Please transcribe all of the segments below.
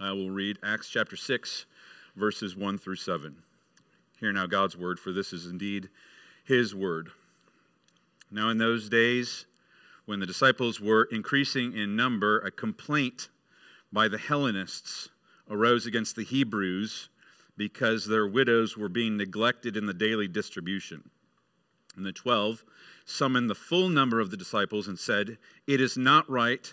I will read Acts chapter 6, verses 1 through 7. Hear now God's word, for this is indeed his word. Now, in those days, when the disciples were increasing in number, a complaint by the Hellenists arose against the Hebrews because their widows were being neglected in the daily distribution. And the twelve summoned the full number of the disciples and said, It is not right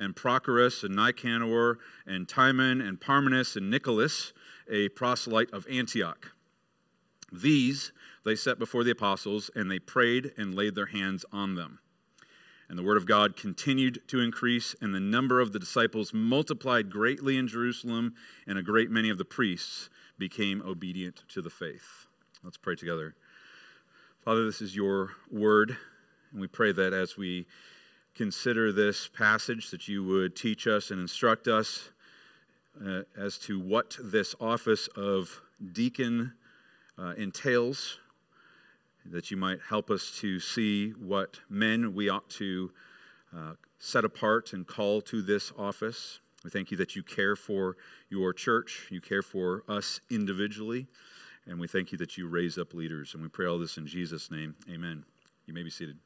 and Prochorus and Nicanor and Timon and Parmenas and Nicholas, a proselyte of Antioch. These they set before the apostles, and they prayed and laid their hands on them. And the word of God continued to increase, and the number of the disciples multiplied greatly in Jerusalem, and a great many of the priests became obedient to the faith. Let's pray together. Father, this is your word, and we pray that as we consider this passage, that you would teach us and instruct us uh, as to what this office of deacon uh, entails, that you might help us to see what men we ought to uh, set apart and call to this office. We thank you that you care for your church, you care for us individually, and we thank you that you raise up leaders. And we pray all this in Jesus' name. Amen. You may be seated.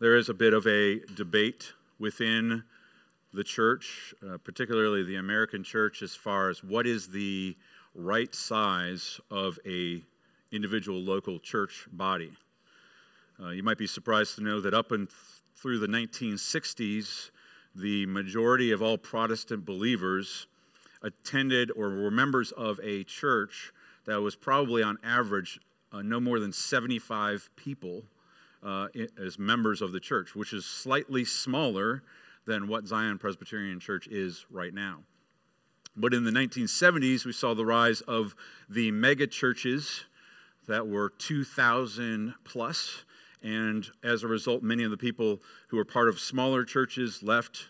There is a bit of a debate within the church, uh, particularly the American church, as far as what is the right size of a individual local church body. Uh, you might be surprised to know that up and th- through the 1960s, the majority of all Protestant believers attended or were members of a church that was probably on average uh, no more than 75 people uh, as members of the church, which is slightly smaller than what Zion Presbyterian Church is right now. But in the 1970s, we saw the rise of the mega churches that were 2,000 plus. and as a result, many of the people who were part of smaller churches left,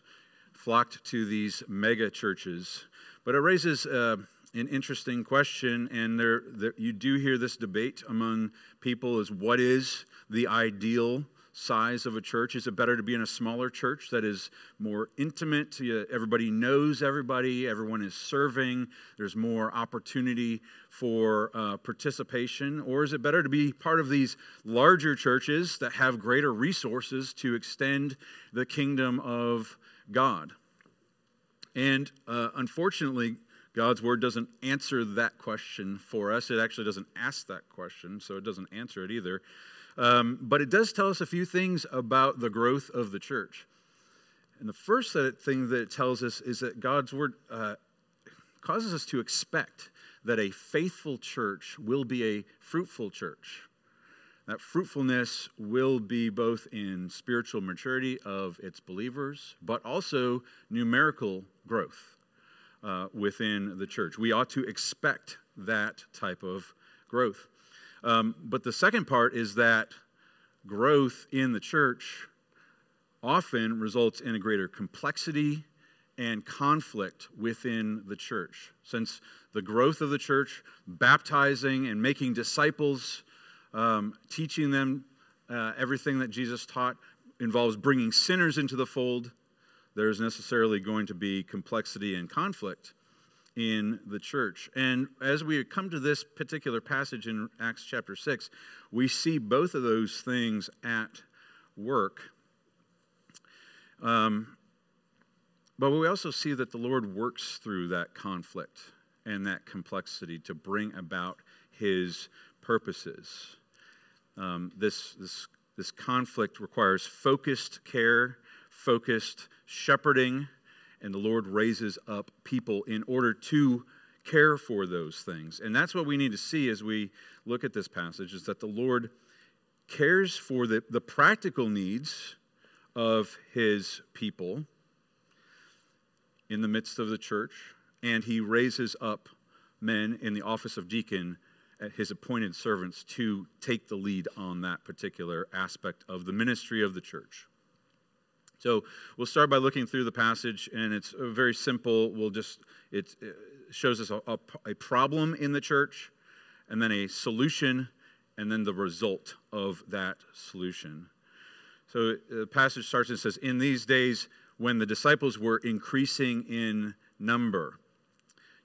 flocked to these mega churches. But it raises uh, an interesting question, and there, there, you do hear this debate among people: is what is the ideal size of a church? Is it better to be in a smaller church that is more intimate? Everybody knows everybody, everyone is serving, there's more opportunity for uh, participation? Or is it better to be part of these larger churches that have greater resources to extend the kingdom of God? And uh, unfortunately, God's word doesn't answer that question for us. It actually doesn't ask that question, so it doesn't answer it either. Um, but it does tell us a few things about the growth of the church. And the first thing that it tells us is that God's word uh, causes us to expect that a faithful church will be a fruitful church. That fruitfulness will be both in spiritual maturity of its believers, but also numerical growth uh, within the church. We ought to expect that type of growth. Um, but the second part is that growth in the church often results in a greater complexity and conflict within the church. Since the growth of the church, baptizing and making disciples, um, teaching them uh, everything that Jesus taught, involves bringing sinners into the fold, there's necessarily going to be complexity and conflict in the church. And as we come to this particular passage in Acts chapter 6, we see both of those things at work. Um, but we also see that the Lord works through that conflict and that complexity to bring about his purposes. Um, this, this, this conflict requires focused care, focused shepherding and the Lord raises up people in order to care for those things. And that's what we need to see as we look at this passage is that the Lord cares for the, the practical needs of his people in the midst of the church, and he raises up men in the office of deacon his appointed servants to take the lead on that particular aspect of the ministry of the church. So we'll start by looking through the passage, and it's uh, very simple. We'll just, it uh, shows us a, a, a problem in the church, and then a solution, and then the result of that solution. So uh, the passage starts and says, In these days, when the disciples were increasing in number,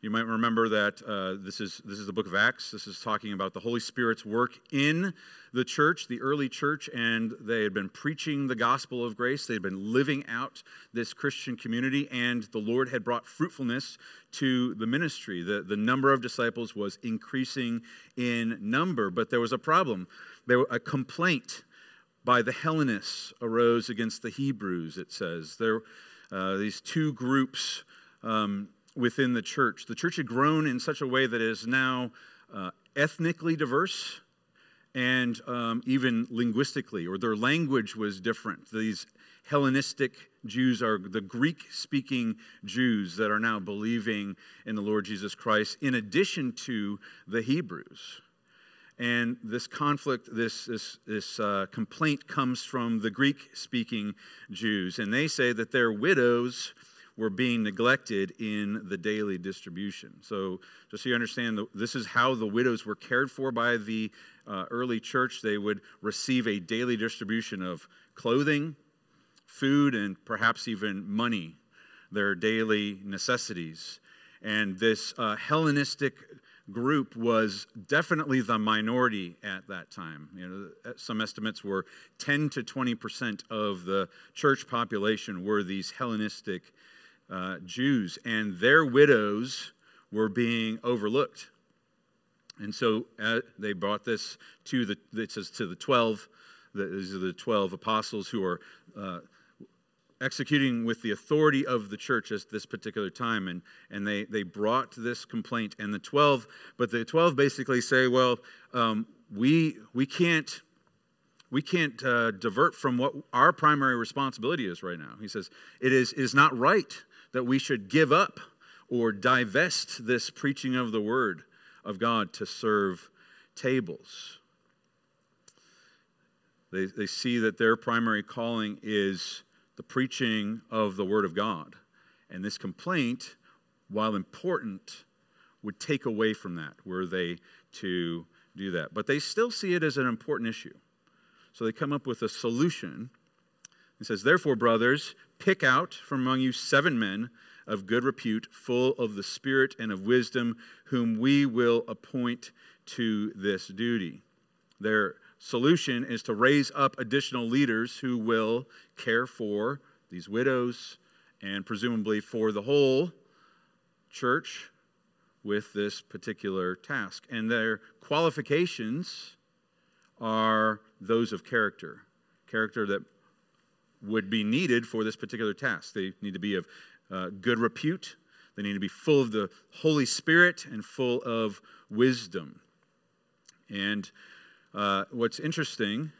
you might remember that uh, this, is, this is the book of Acts. This is talking about the Holy Spirit's work in the church, the early church, and they had been preaching the gospel of grace. They had been living out this Christian community, and the Lord had brought fruitfulness to the ministry. The, the number of disciples was increasing in number, but there was a problem. There was a complaint by the Hellenists arose against the Hebrews, it says. There, uh, these two groups. Um, within the church. The church had grown in such a way that it is now uh, ethnically diverse and um, even linguistically, or their language was different. These Hellenistic Jews are the Greek speaking Jews that are now believing in the Lord Jesus Christ, in addition to the Hebrews. And this conflict, this, this, this uh, complaint comes from the Greek speaking Jews. And they say that their widows were being neglected in the daily distribution. So, just so you understand, this is how the widows were cared for by the uh, early church. They would receive a daily distribution of clothing, food, and perhaps even money, their daily necessities. And this uh, Hellenistic group was definitely the minority at that time. You know, some estimates were 10 to 20 percent of the church population were these Hellenistic uh, Jews, and their widows were being overlooked. And so uh, they brought this to the, it says to the 12, these are the 12 apostles who are uh, executing with the authority of the church at this particular time. And, and they, they brought this complaint. And the 12, but the 12 basically say, well, um, we, we can't, we can't uh, divert from what our primary responsibility is right now. He says, it is, it is not right that we should give up or divest this preaching of the word of God to serve tables. They, they see that their primary calling is the preaching of the word of God. And this complaint, while important, would take away from that were they to do that. But they still see it as an important issue. So they come up with a solution. It says, Therefore, brothers, Pick out from among you seven men of good repute, full of the Spirit and of wisdom, whom we will appoint to this duty. Their solution is to raise up additional leaders who will care for these widows and presumably for the whole church with this particular task. And their qualifications are those of character character that would be needed for this particular task. They need to be of uh, good repute, they need to be full of the Holy Spirit and full of wisdom. And uh, what's interesting,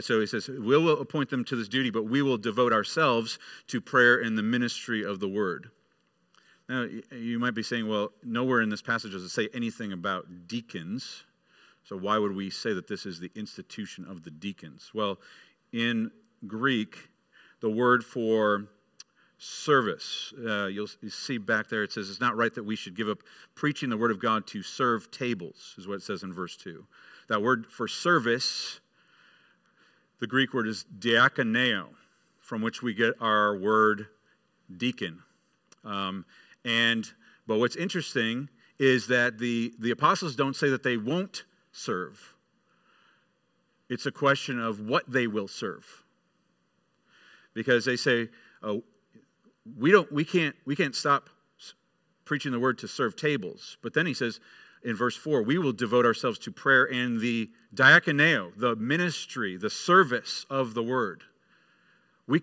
so he says, we will appoint them to this duty, but we will devote ourselves to prayer and the ministry of the word. Now, you might be saying, well, nowhere in this passage does it say anything about deacons. So why would we say that this is the institution of the deacons? Well, in Greek, the word for service. Uh, you'll see back there it says it's not right that we should give up preaching the word of God to serve tables, is what it says in verse 2. That word for service, the Greek word is diakoneo, from which we get our word deacon. Um, and but what's interesting is that the, the apostles don't say that they won't serve. It's a question of what they will serve because they say, oh, we, don't, we, can't, we can't stop preaching the word to serve tables. But then he says in verse 4, we will devote ourselves to prayer and the diakoneo, the ministry, the service of the word. We,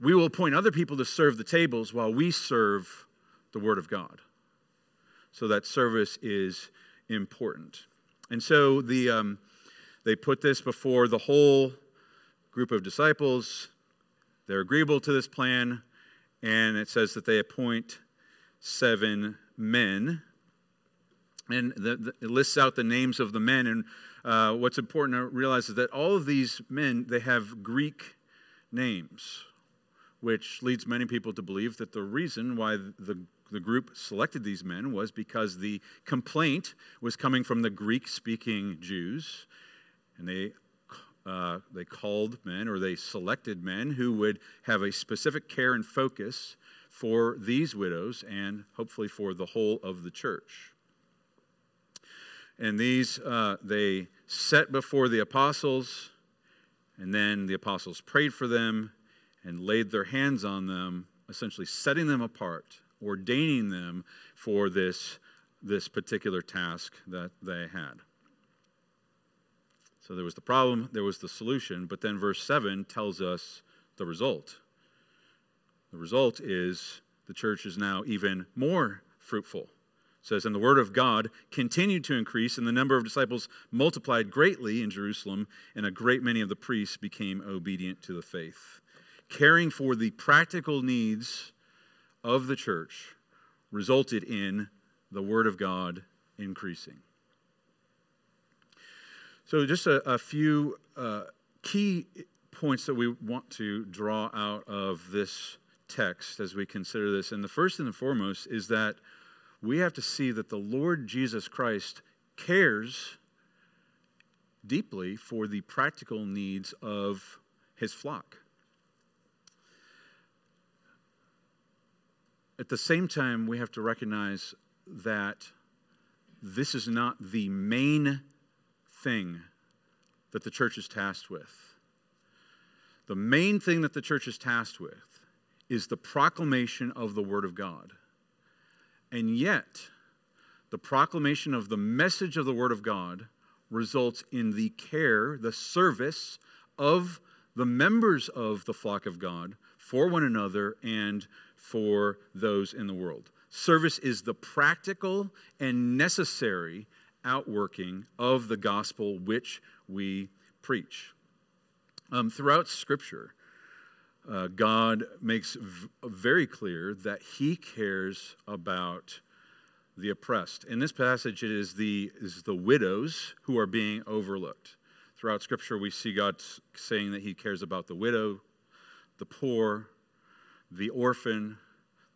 we will appoint other people to serve the tables while we serve the word of God. So that service is important. And so the, um, they put this before the whole group of disciples. They're agreeable to this plan, and it says that they appoint seven men. And the, the, it lists out the names of the men. And uh, what's important to realize is that all of these men, they have Greek names, which leads many people to believe that the reason why the, the group selected these men was because the complaint was coming from the Greek speaking Jews. And they uh, they called men or they selected men who would have a specific care and focus for these widows and hopefully for the whole of the church. And these uh, they set before the apostles, and then the apostles prayed for them and laid their hands on them, essentially setting them apart, ordaining them for this, this particular task that they had. So there was the problem, there was the solution, but then verse 7 tells us the result. The result is the church is now even more fruitful. It says, And the word of God continued to increase, and the number of disciples multiplied greatly in Jerusalem, and a great many of the priests became obedient to the faith. Caring for the practical needs of the church resulted in the word of God increasing. So, just a, a few uh, key points that we want to draw out of this text as we consider this. And the first and the foremost is that we have to see that the Lord Jesus Christ cares deeply for the practical needs of his flock. At the same time, we have to recognize that this is not the main thing that the church is tasked with. The main thing that the church is tasked with is the proclamation of the Word of God. And yet, the proclamation of the message of the Word of God results in the care, the service of the members of the flock of God for one another and for those in the world. Service is the practical and necessary outworking of the gospel which we preach. Um, throughout Scripture, uh, God makes v- very clear that He cares about the oppressed. In this passage, it is the, is the widows who are being overlooked. Throughout Scripture, we see God saying that He cares about the widow, the poor, the orphan,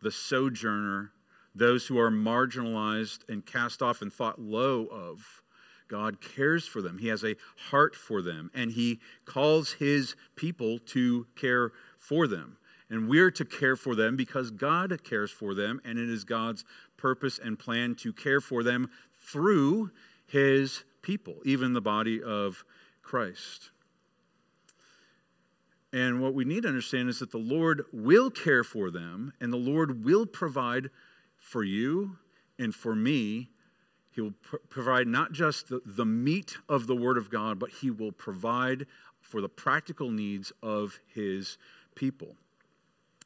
the sojourner, those who are marginalized and cast off and thought low of. God cares for them. He has a heart for them, and He calls His people to care for them. And we're to care for them because God cares for them, and it is God's purpose and plan to care for them through His people, even the body of Christ. And what we need to understand is that the Lord will care for them, and the Lord will provide for you and for me, He will pr- provide not just the, the meat of the Word of God, but He will provide for the practical needs of His people.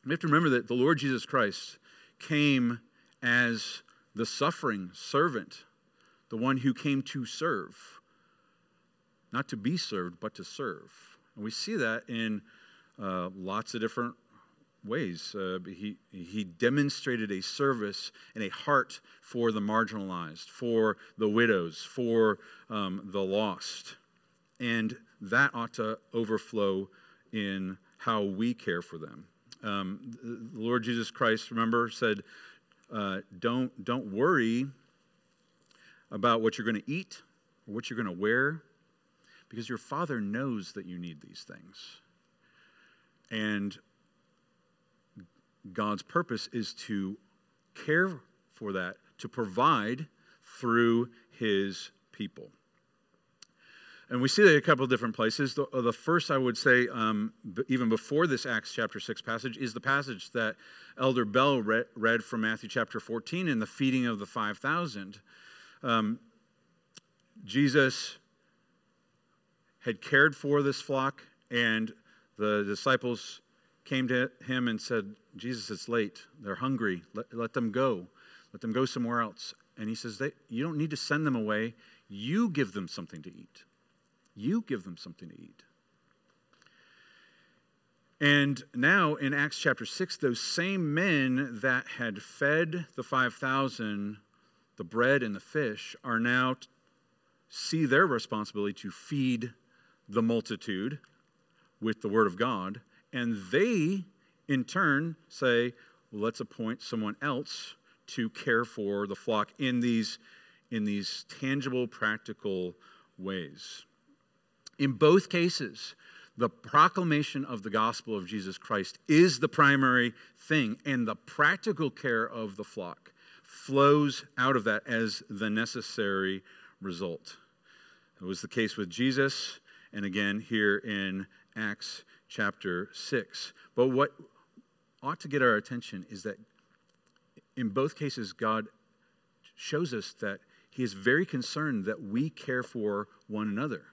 We have to remember that the Lord Jesus Christ came as the suffering servant, the one who came to serve, not to be served, but to serve. And we see that in uh, lots of different ways. Uh, he, he demonstrated a service and a heart for the marginalized, for the widows, for um, the lost. And that ought to overflow in how we care for them. Um, the Lord Jesus Christ, remember, said, uh, don't, don't worry about what you're going to eat or what you're going to wear, because your Father knows that you need these things. And God's purpose is to care for that, to provide through his people. And we see that a couple of different places. The, the first, I would say, um, even before this Acts chapter 6 passage, is the passage that Elder Bell read, read from Matthew chapter 14 in the feeding of the 5,000. Um, Jesus had cared for this flock, and the disciples came to him and said, Jesus, it's late. They're hungry. Let, let them go. Let them go somewhere else. And he says, You don't need to send them away. You give them something to eat. You give them something to eat. And now in Acts chapter 6, those same men that had fed the 5,000, the bread and the fish, are now see their responsibility to feed the multitude with the word of God. And they, in turn, say, let's appoint someone else to care for the flock in these, in these tangible, practical ways. In both cases, the proclamation of the gospel of Jesus Christ is the primary thing, and the practical care of the flock flows out of that as the necessary result. It was the case with Jesus, and again here in Acts chapter 6. But what ought to get our attention is that in both cases, God shows us that He is very concerned that we care for one another.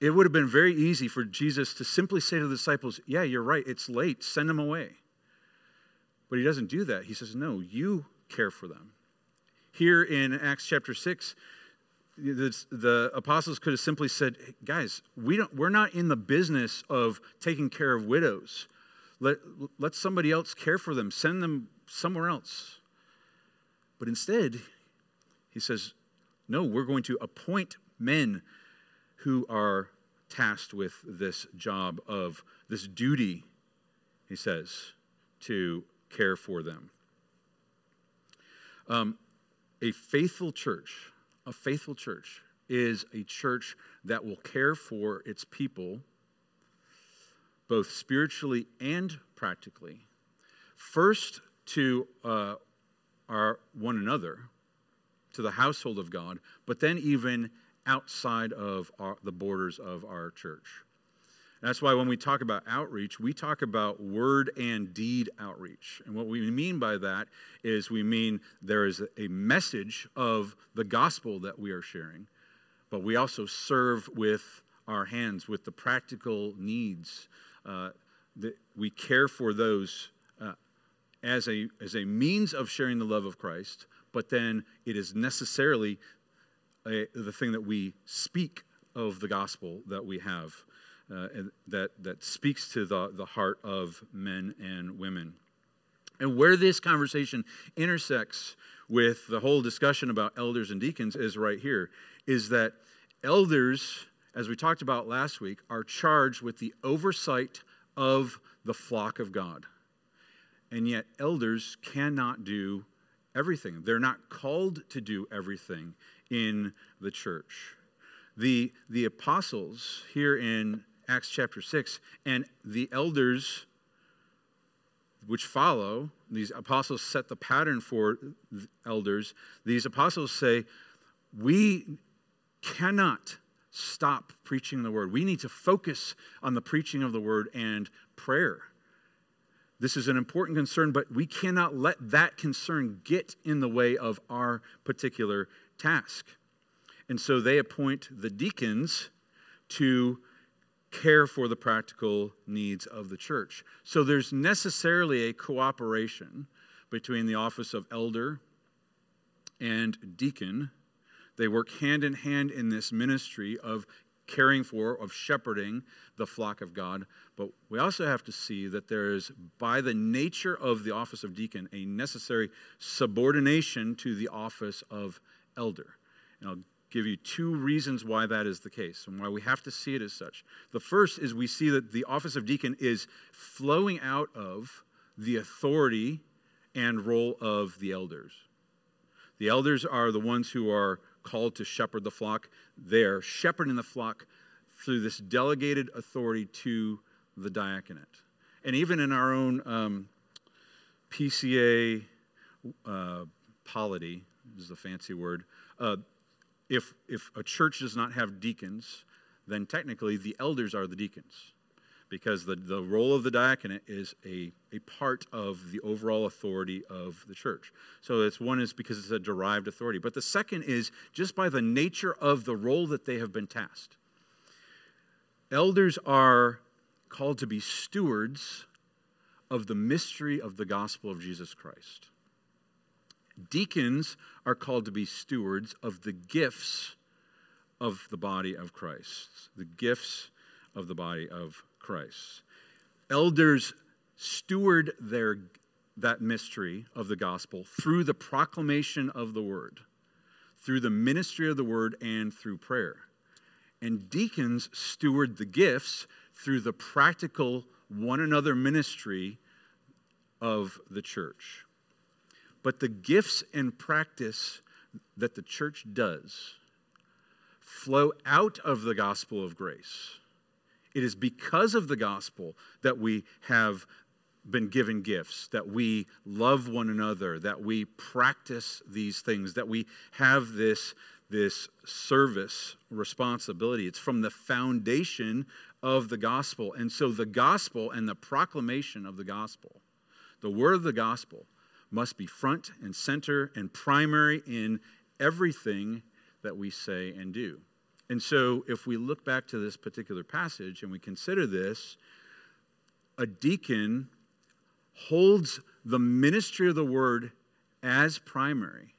It would have been very easy for Jesus to simply say to the disciples, Yeah, you're right, it's late, send them away. But he doesn't do that. He says, No, you care for them. Here in Acts chapter 6, the, the apostles could have simply said, Guys, we don't, we're not in the business of taking care of widows. Let, let somebody else care for them, send them somewhere else. But instead, he says, No, we're going to appoint men who are tasked with this job of this duty, he says, to care for them. Um, a faithful church, a faithful church is a church that will care for its people both spiritually and practically. First, to uh, our one another, to the household of God, but then even outside of our, the borders of our church. That's why when we talk about outreach, we talk about word and deed outreach. And what we mean by that is we mean there is a message of the gospel that we are sharing, but we also serve with our hands, with the practical needs. Uh, that we care for those uh, as, a, as a means of sharing the love of Christ, but then it is necessarily a, the thing that we speak of the gospel that we have, uh, that, that speaks to the, the heart of men and women. And where this conversation intersects with the whole discussion about elders and deacons is right here is that elders, as we talked about last week, are charged with the oversight of the flock of God. And yet, elders cannot do everything. They're not called to do everything in the church. The, the apostles here in Acts chapter 6 and the elders which follow, these apostles set the pattern for elders. These apostles say, We cannot stop preaching the word. We need to focus on the preaching of the word and prayer. This is an important concern, but we cannot let that concern get in the way of our particular task. And so they appoint the deacons to care for the practical needs of the church. So there's necessarily a cooperation between the office of elder and deacon. They work hand in hand in this ministry of caring for, of shepherding the flock of God. But we also have to see that there is, by the nature of the office of deacon, a necessary subordination to the office of elder. And I'll give you two reasons why that is the case and why we have to see it as such. The first is we see that the office of deacon is flowing out of the authority and role of the elders. The elders are the ones who are called to shepherd the flock. They're shepherding the flock through this delegated authority to the diaconate. And even in our own um, PCA uh, polity, is a fancy word, uh, if, if a church does not have deacons, then technically the elders are the deacons because the, the role of the diaconate is a, a part of the overall authority of the church. So it's one is because it's a derived authority. But the second is just by the nature of the role that they have been tasked. Elders are called to be stewards of the mystery of the gospel of Jesus Christ. Deacons are called to be stewards of the gifts of the body of Christ, the gifts of the body of Christ. elders steward their, that mystery of the gospel through the proclamation of the word, through the ministry of the word, and through prayer. And deacons steward the gifts through the practical one another ministry of the church. But the gifts and practice that the church does flow out of the gospel of grace. It is because of the gospel that we have been given gifts, that we love one another, that we practice these things, that we have this, this service responsibility. It's from the foundation of the gospel. And so the gospel and the proclamation of the gospel, the word of the gospel, must be front and center and primary in everything that we say and do. And so, if we look back to this particular passage and we consider this, a deacon holds the ministry of the word as primary,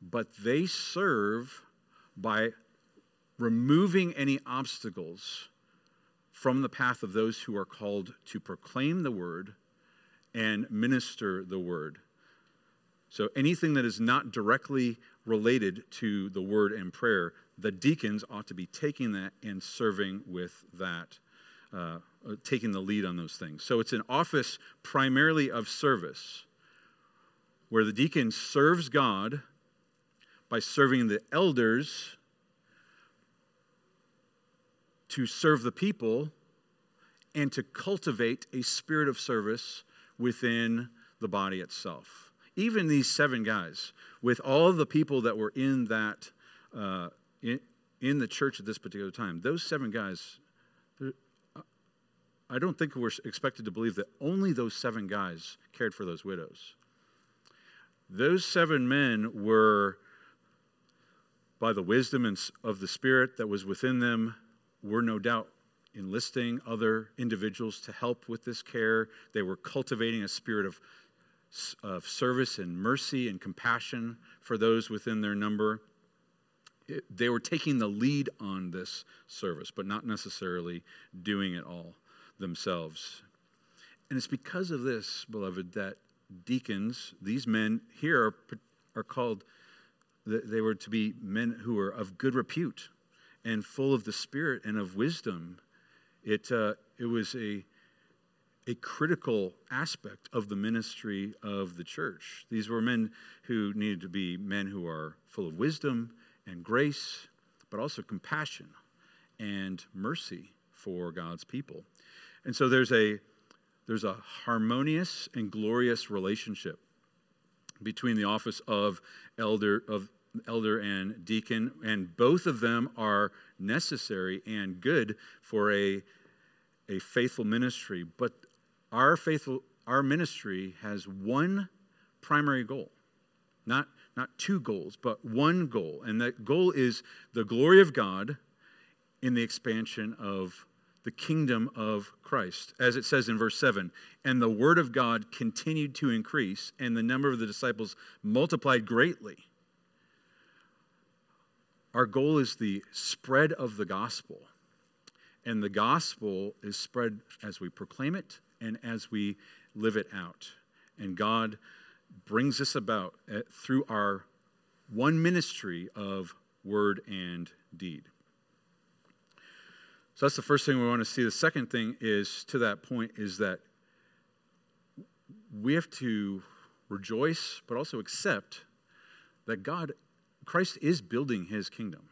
but they serve by removing any obstacles from the path of those who are called to proclaim the word and minister the word. So anything that is not directly related to the word and prayer, the deacons ought to be taking that and serving with that, uh, uh, taking the lead on those things. So it's an office primarily of service, where the deacon serves God by serving the elders to serve the people and to cultivate a spirit of service within the body itself even these seven guys, with all the people that were in that, uh, in, in the church at this particular time, those seven guys, I don't think we're expected to believe that only those seven guys cared for those widows. Those seven men were, by the wisdom of the Spirit that was within them, were no doubt enlisting other individuals to help with this care. They were cultivating a spirit of of service and mercy and compassion for those within their number. It, they were taking the lead on this service, but not necessarily doing it all themselves. And it's because of this, beloved, that deacons, these men here, are, are called, they were to be men who are of good repute and full of the Spirit and of wisdom. It, uh, it was a a critical aspect of the ministry of the church. These were men who needed to be men who are full of wisdom and grace, but also compassion and mercy for God's people. And so there's a there's a harmonious and glorious relationship between the office of elder of elder and deacon and both of them are necessary and good for a a faithful ministry but our faithful, our ministry has one primary goal. Not, not two goals, but one goal. And that goal is the glory of God in the expansion of the kingdom of Christ. As it says in verse 7 And the word of God continued to increase, and the number of the disciples multiplied greatly. Our goal is the spread of the gospel. And the gospel is spread as we proclaim it and as we live it out. And God brings this about uh, through our one ministry of word and deed. So that's the first thing we want to see. The second thing is to that point is that we have to rejoice, but also accept that God, Christ is building his kingdom.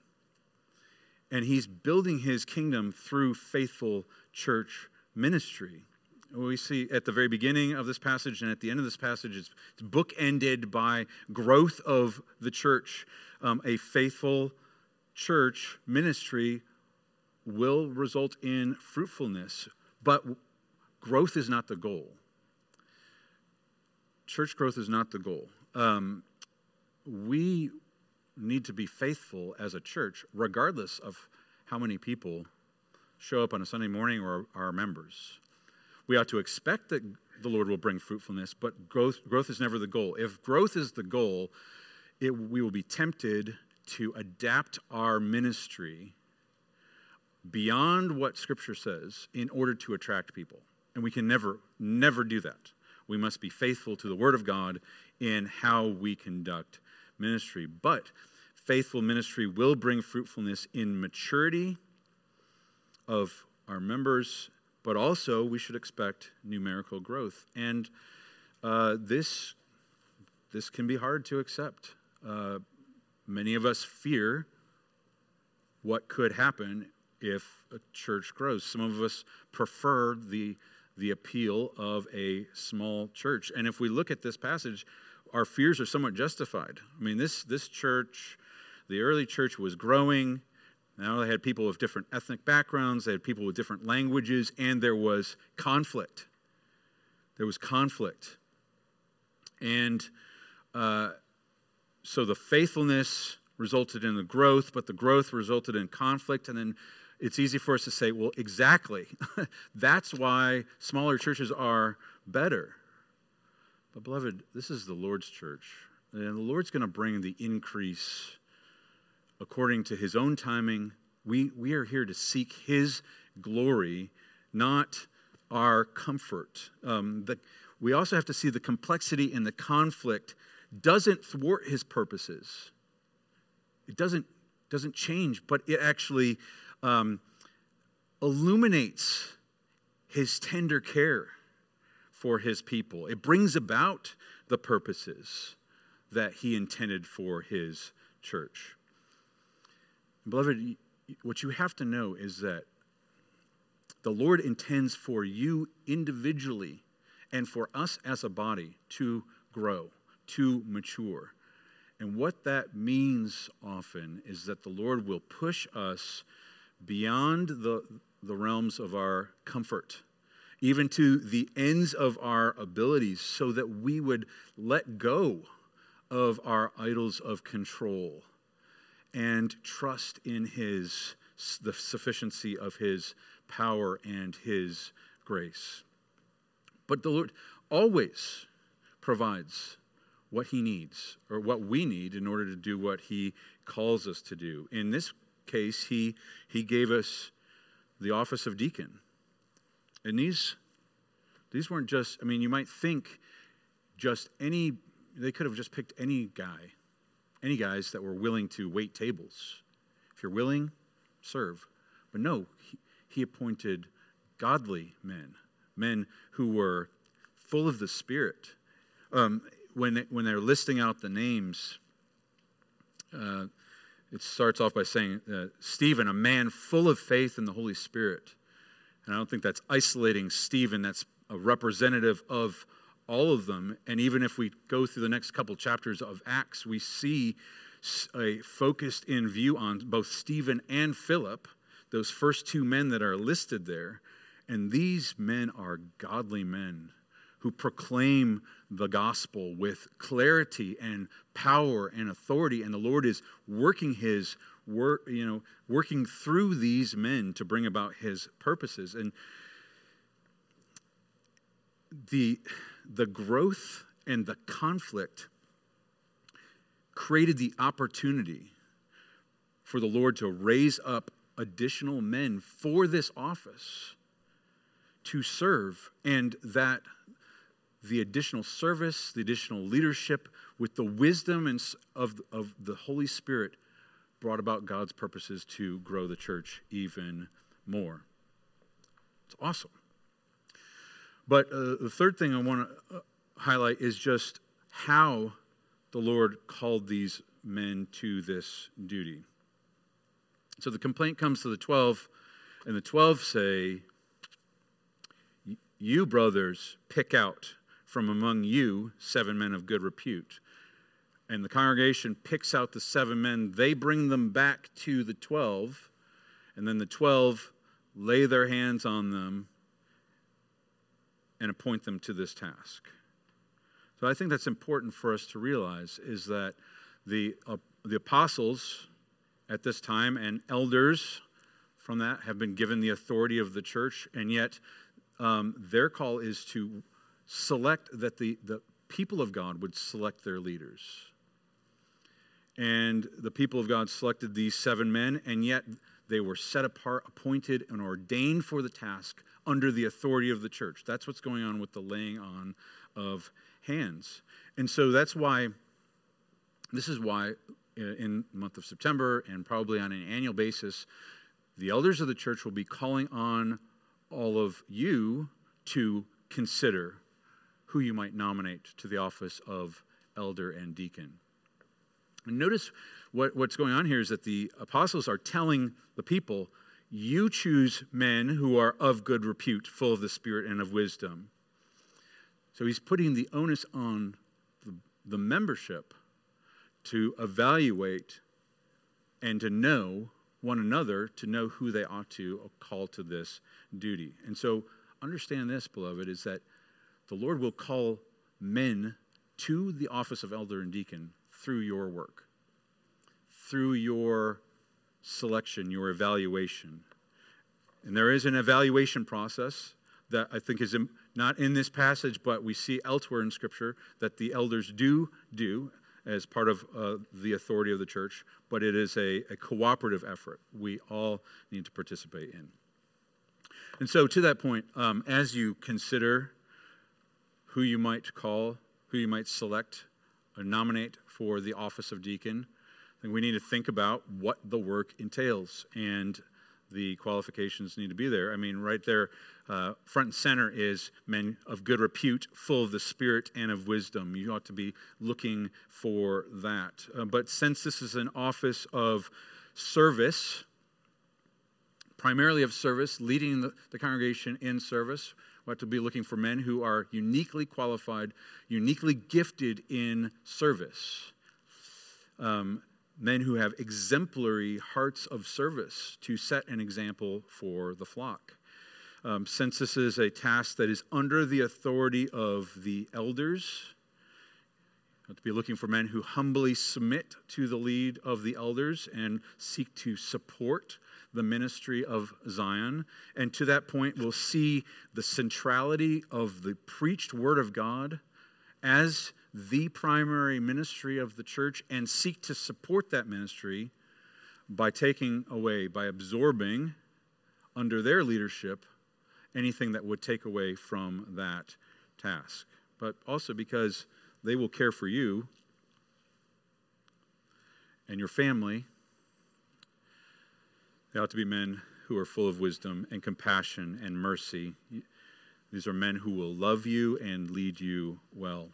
And he's building his kingdom through faithful church ministry we see at the very beginning of this passage and at the end of this passage, it's, bookended by growth of the church. Um, a faithful church ministry will result in fruitfulness, but growth is not the goal. Church growth is not the goal. Um, we need to be faithful as a church, regardless of how many people show up on a Sunday morning or are members. We ought to expect that the Lord will bring fruitfulness, but growth, growth is never the goal. If growth is the goal, it, we will be tempted to adapt our ministry beyond what Scripture says in order to attract people. And we can never, never do that. We must be faithful to the Word of God in how we conduct ministry. But faithful ministry will bring fruitfulness in maturity of our members, but also we should expect numerical growth. And uh, this, this can be hard to accept. Uh, many of us fear what could happen if a church grows. Some of us prefer the, the appeal of a small church. And if we look at this passage, our fears are somewhat justified. I mean, this, this church, the early church was growing. Now they had people of different ethnic backgrounds, they had people with different languages, and there was conflict. There was conflict. And uh, so the faithfulness resulted in the growth, but the growth resulted in conflict. And then it's easy for us to say, well, exactly. That's why smaller churches are better. But, beloved, this is the Lord's church. And the Lord's going to bring the increase according to his own timing. We, we are here to seek his glory, not our comfort. Um, the, we also have to see the complexity and the conflict doesn't thwart his purposes. It doesn't, doesn't change, but it actually um, illuminates his tender care for his people. It brings about the purposes that he intended for his church. Beloved, what you have to know is that the Lord intends for you individually and for us as a body to grow, to mature. And what that means often is that the Lord will push us beyond the, the realms of our comfort even to the ends of our abilities, so that we would let go of our idols of control and trust in His, the sufficiency of His power and His grace. But the Lord always provides what He needs, or what we need in order to do what He calls us to do. In this case, He, he gave us the office of deacon. And these, these weren't just, I mean, you might think just any, they could have just picked any guy, any guys that were willing to wait tables. If you're willing, serve. But no, he, he appointed godly men, men who were full of the Spirit. Um, when, when they're listing out the names, uh, it starts off by saying, uh, Stephen, a man full of faith in the Holy Spirit. And I don't think that's isolating Stephen, that's a representative of all of them. And even if we go through the next couple chapters of Acts, we see a focused in view on both Stephen and Philip, those first two men that are listed there. And these men are godly men who proclaim the gospel with clarity and power and authority. And the Lord is working his work, you know, working through these men to bring about his purposes. And the, the growth and the conflict created the opportunity for the Lord to raise up additional men for this office to serve, and that the additional service, the additional leadership, with the wisdom and of, of the Holy Spirit, brought about God's purposes to grow the church even more. It's awesome. But uh, the third thing I want to uh, highlight is just how the Lord called these men to this duty. So the complaint comes to the 12, and the 12 say, You, brothers, pick out from among you seven men of good repute. And the congregation picks out the seven men. They bring them back to the 12, and then the 12 lay their hands on them and appoint them to this task. So I think that's important for us to realize is that the, uh, the apostles at this time and elders from that have been given the authority of the church, and yet um, their call is to select that the, the people of God would select their leaders. And the people of God selected these seven men, and yet they were set apart, appointed, and ordained for the task under the authority of the church. That's what's going on with the laying on of hands. And so that's why, this is why uh, in the month of September and probably on an annual basis, the elders of the church will be calling on all of you to consider who you might nominate to the office of elder and deacon. And notice what, what's going on here is that the apostles are telling the people, you choose men who are of good repute, full of the Spirit and of wisdom. So he's putting the onus on the, the membership to evaluate and to know one another to know who they ought to call to this duty. And so understand this, beloved, is that the Lord will call men to the office of elder and deacon through your work, through your selection, your evaluation. And there is an evaluation process that I think is not in this passage, but we see elsewhere in Scripture that the elders do do as part of uh, the authority of the church, but it is a, a cooperative effort we all need to participate in. And so, to that point, um, as you consider who you might call, who you might select nominate for the office of deacon, I think we need to think about what the work entails and the qualifications need to be there. I mean, right there, uh, front and center is men of good repute, full of the Spirit and of wisdom. You ought to be looking for that. Uh, but since this is an office of service, primarily of service, leading the, the congregation in service, we ought to be looking for men who are uniquely qualified, uniquely gifted in service. Um, men who have exemplary hearts of service to set an example for the flock. Um, since this is a task that is under the authority of the elders, to be looking for men who humbly submit to the lead of the elders and seek to support the ministry of Zion. And to that point, we'll see the centrality of the preached word of God as the primary ministry of the church and seek to support that ministry by taking away, by absorbing under their leadership anything that would take away from that task. But also because they will care for you and your family. They ought to be men who are full of wisdom and compassion and mercy. These are men who will love you and lead you well.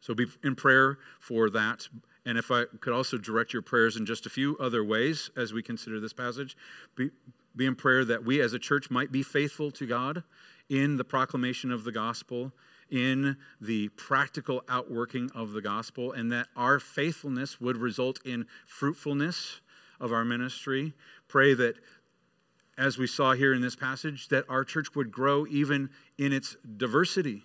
So be in prayer for that. And if I could also direct your prayers in just a few other ways as we consider this passage, be, be in prayer that we as a church might be faithful to God in the proclamation of the gospel, in the practical outworking of the gospel, and that our faithfulness would result in fruitfulness of our ministry. Pray that as we saw here in this passage, that our church would grow even in its diversity,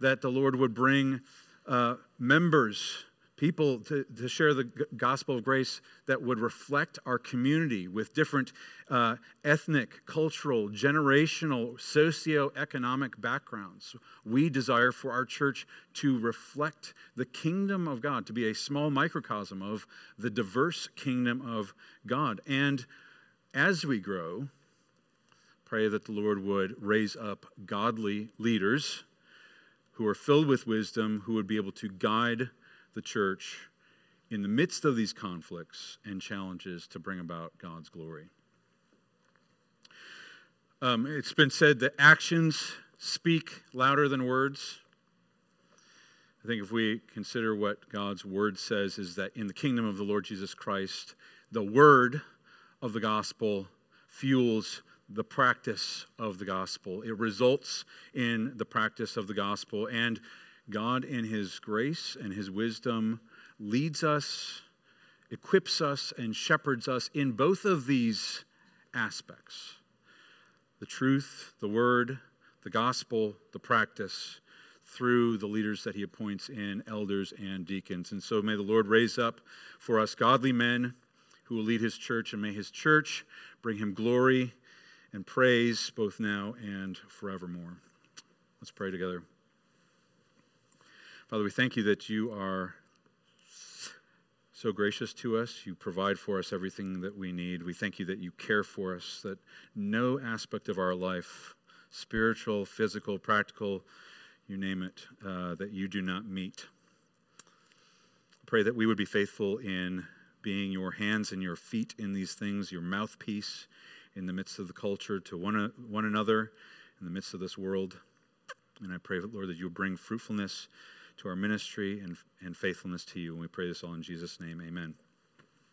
that the Lord would bring uh, members, people to, to share the gospel of grace that would reflect our community with different uh, ethnic, cultural, generational, socio-economic backgrounds. We desire for our church to reflect the kingdom of God, to be a small microcosm of the diverse kingdom of God. And as we grow, pray that the Lord would raise up godly leaders who are filled with wisdom, who would be able to guide the church in the midst of these conflicts and challenges to bring about God's glory. Um, it's been said that actions speak louder than words. I think if we consider what God's word says, is that in the kingdom of the Lord Jesus Christ, the word of the gospel fuels the practice of the gospel. It results in the practice of the gospel. And God, in His grace and His wisdom, leads us, equips us, and shepherds us in both of these aspects the truth, the word, the gospel, the practice through the leaders that he appoints in elders and deacons. And so may the Lord raise up for us godly men who will lead his church, and may his church bring him glory and praise both now and forevermore. Let's pray together. Father, we thank you that you are so gracious to us. You provide for us everything that we need. We thank you that you care for us, that no aspect of our life, spiritual, physical, practical, you name it, uh, that you do not meet. Pray that we would be faithful in being your hands and your feet in these things, your mouthpiece in the midst of the culture to one, one another, in the midst of this world. And I pray, Lord, that you bring fruitfulness to our ministry and, and faithfulness to you. And we pray this all in Jesus' name. Amen.